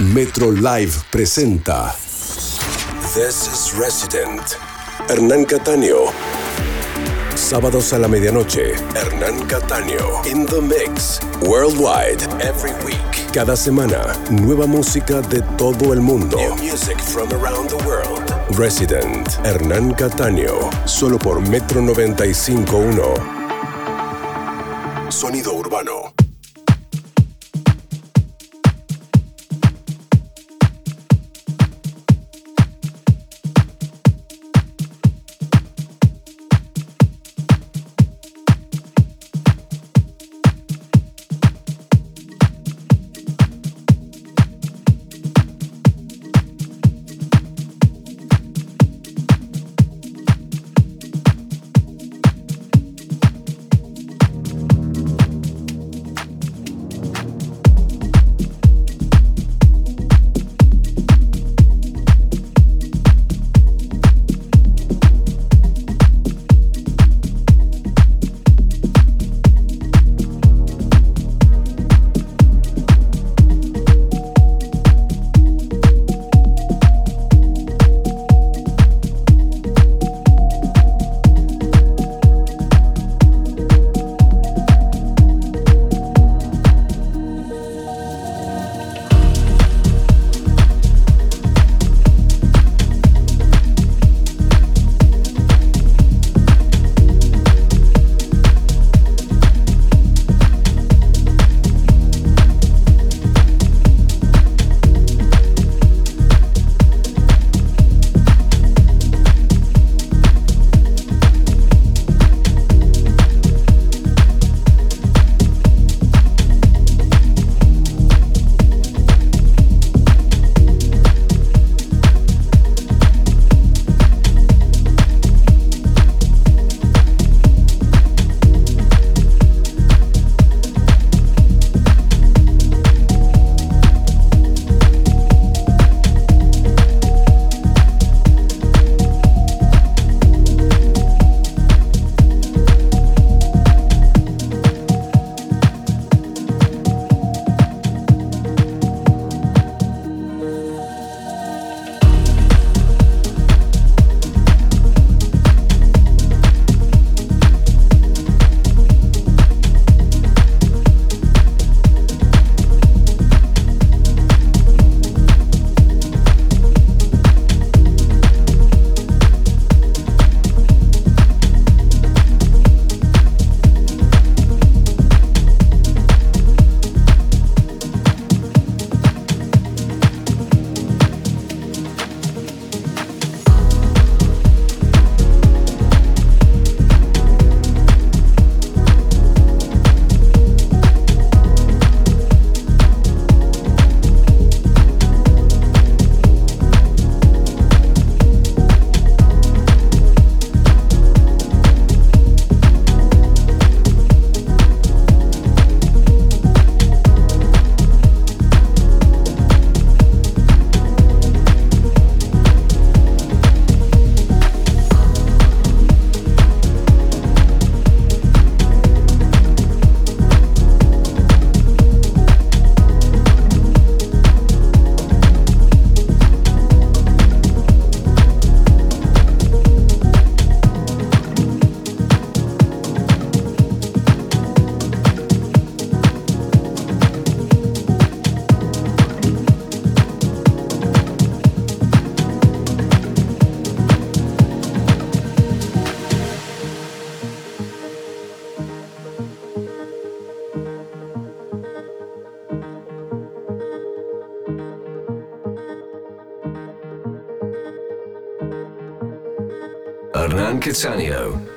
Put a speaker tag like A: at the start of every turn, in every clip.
A: Metro Live presenta This is Resident. Hernán Cataño. Sábados a la medianoche, Hernán Cataño. In the Mix. Worldwide. Every week. Cada semana, nueva música de todo el mundo. New music from around the world. Resident. Hernán Cataño. Solo por Metro 95.1. Sonido urbano.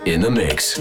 B: In the mix.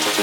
C: to
B: do.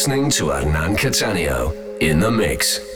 B: Listening to Hernan Cattaneo in the mix.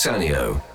D: Sanio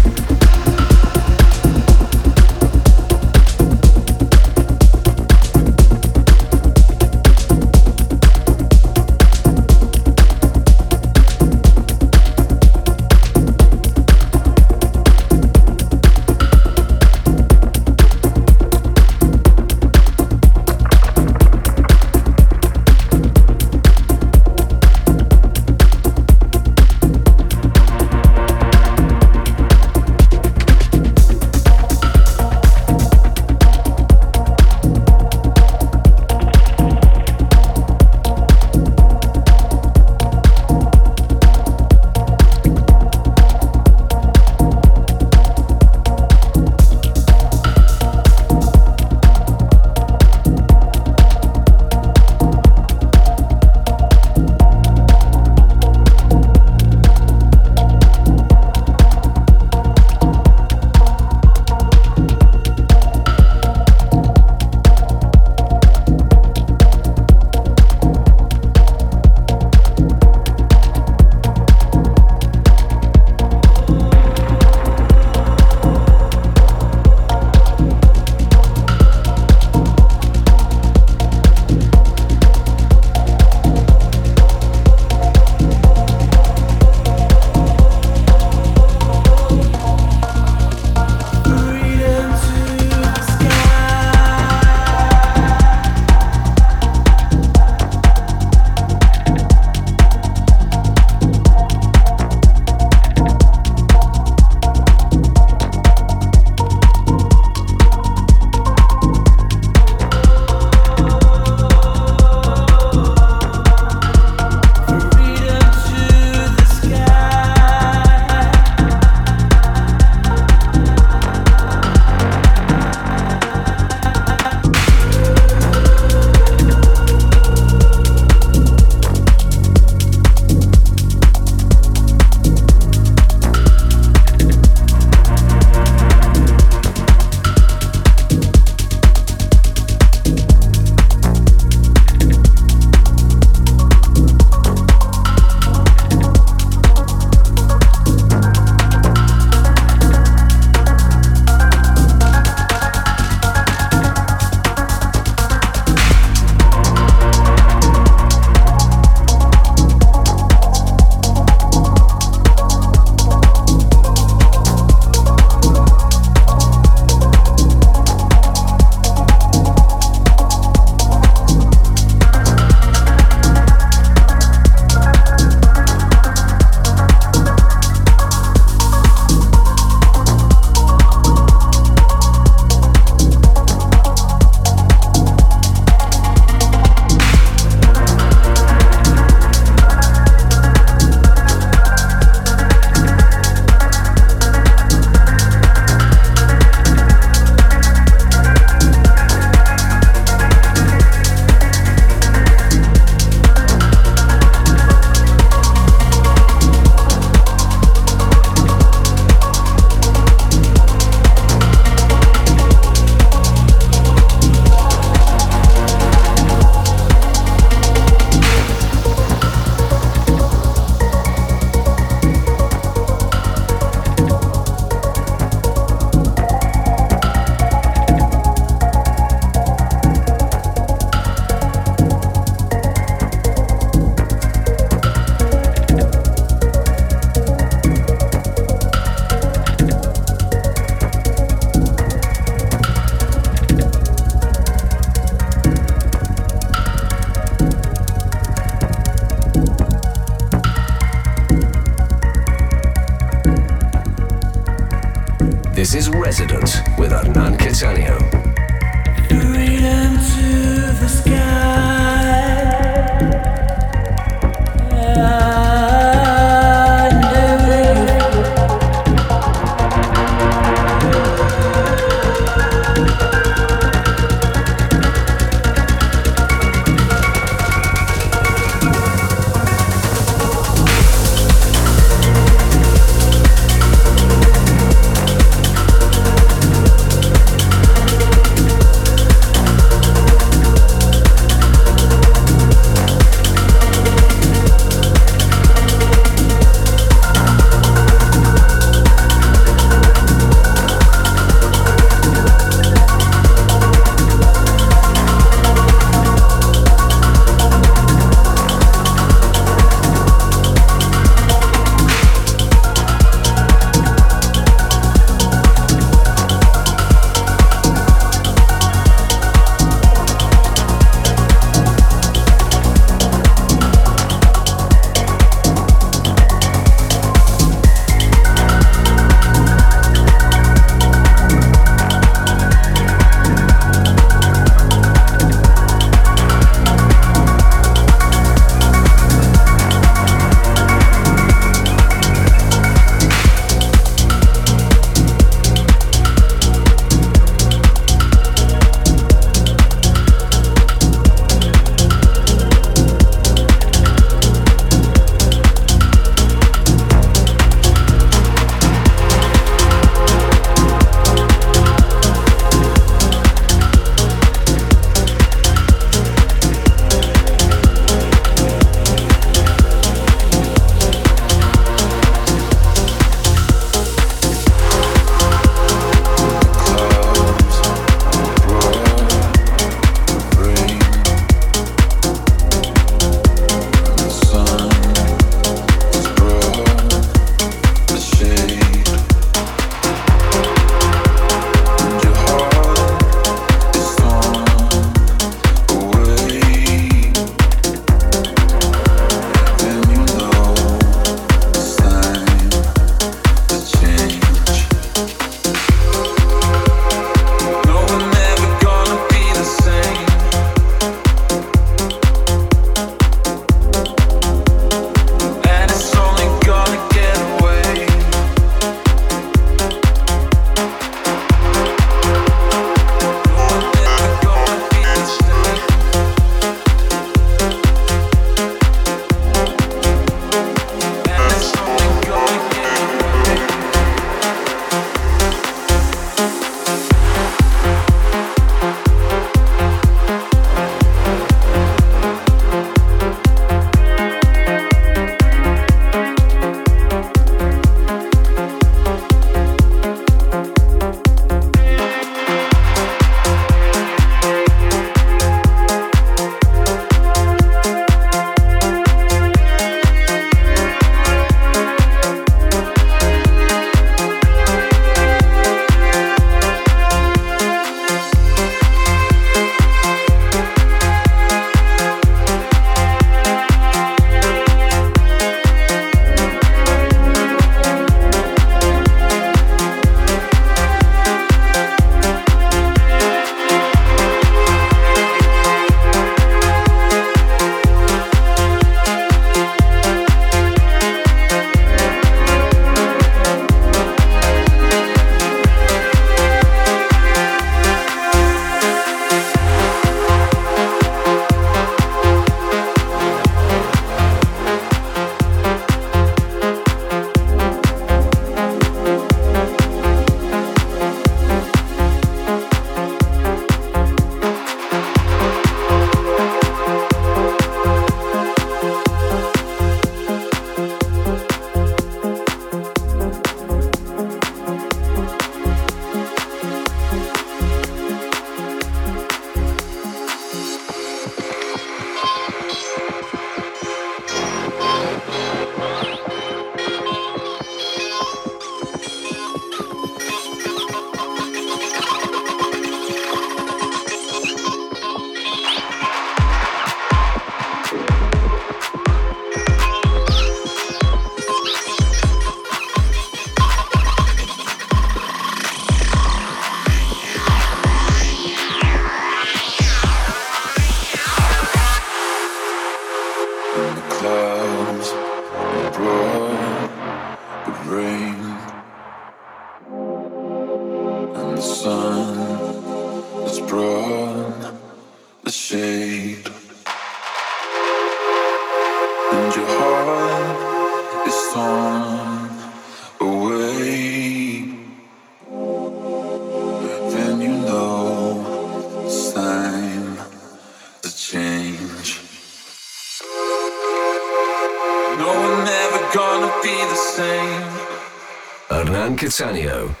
A: Sanio.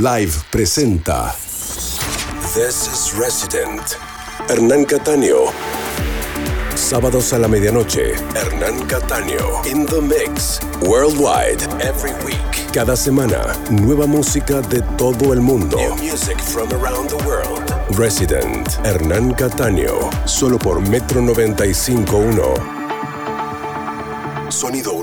A: Live presenta This is Resident. Hernán Cataño. Sábados a la medianoche, Hernán Cataño. In the Mix. Worldwide. Every week. Cada semana, nueva música de todo el mundo. New music from around the world. Resident. Hernán Cataño. Solo por Metro 95.1. Sonido.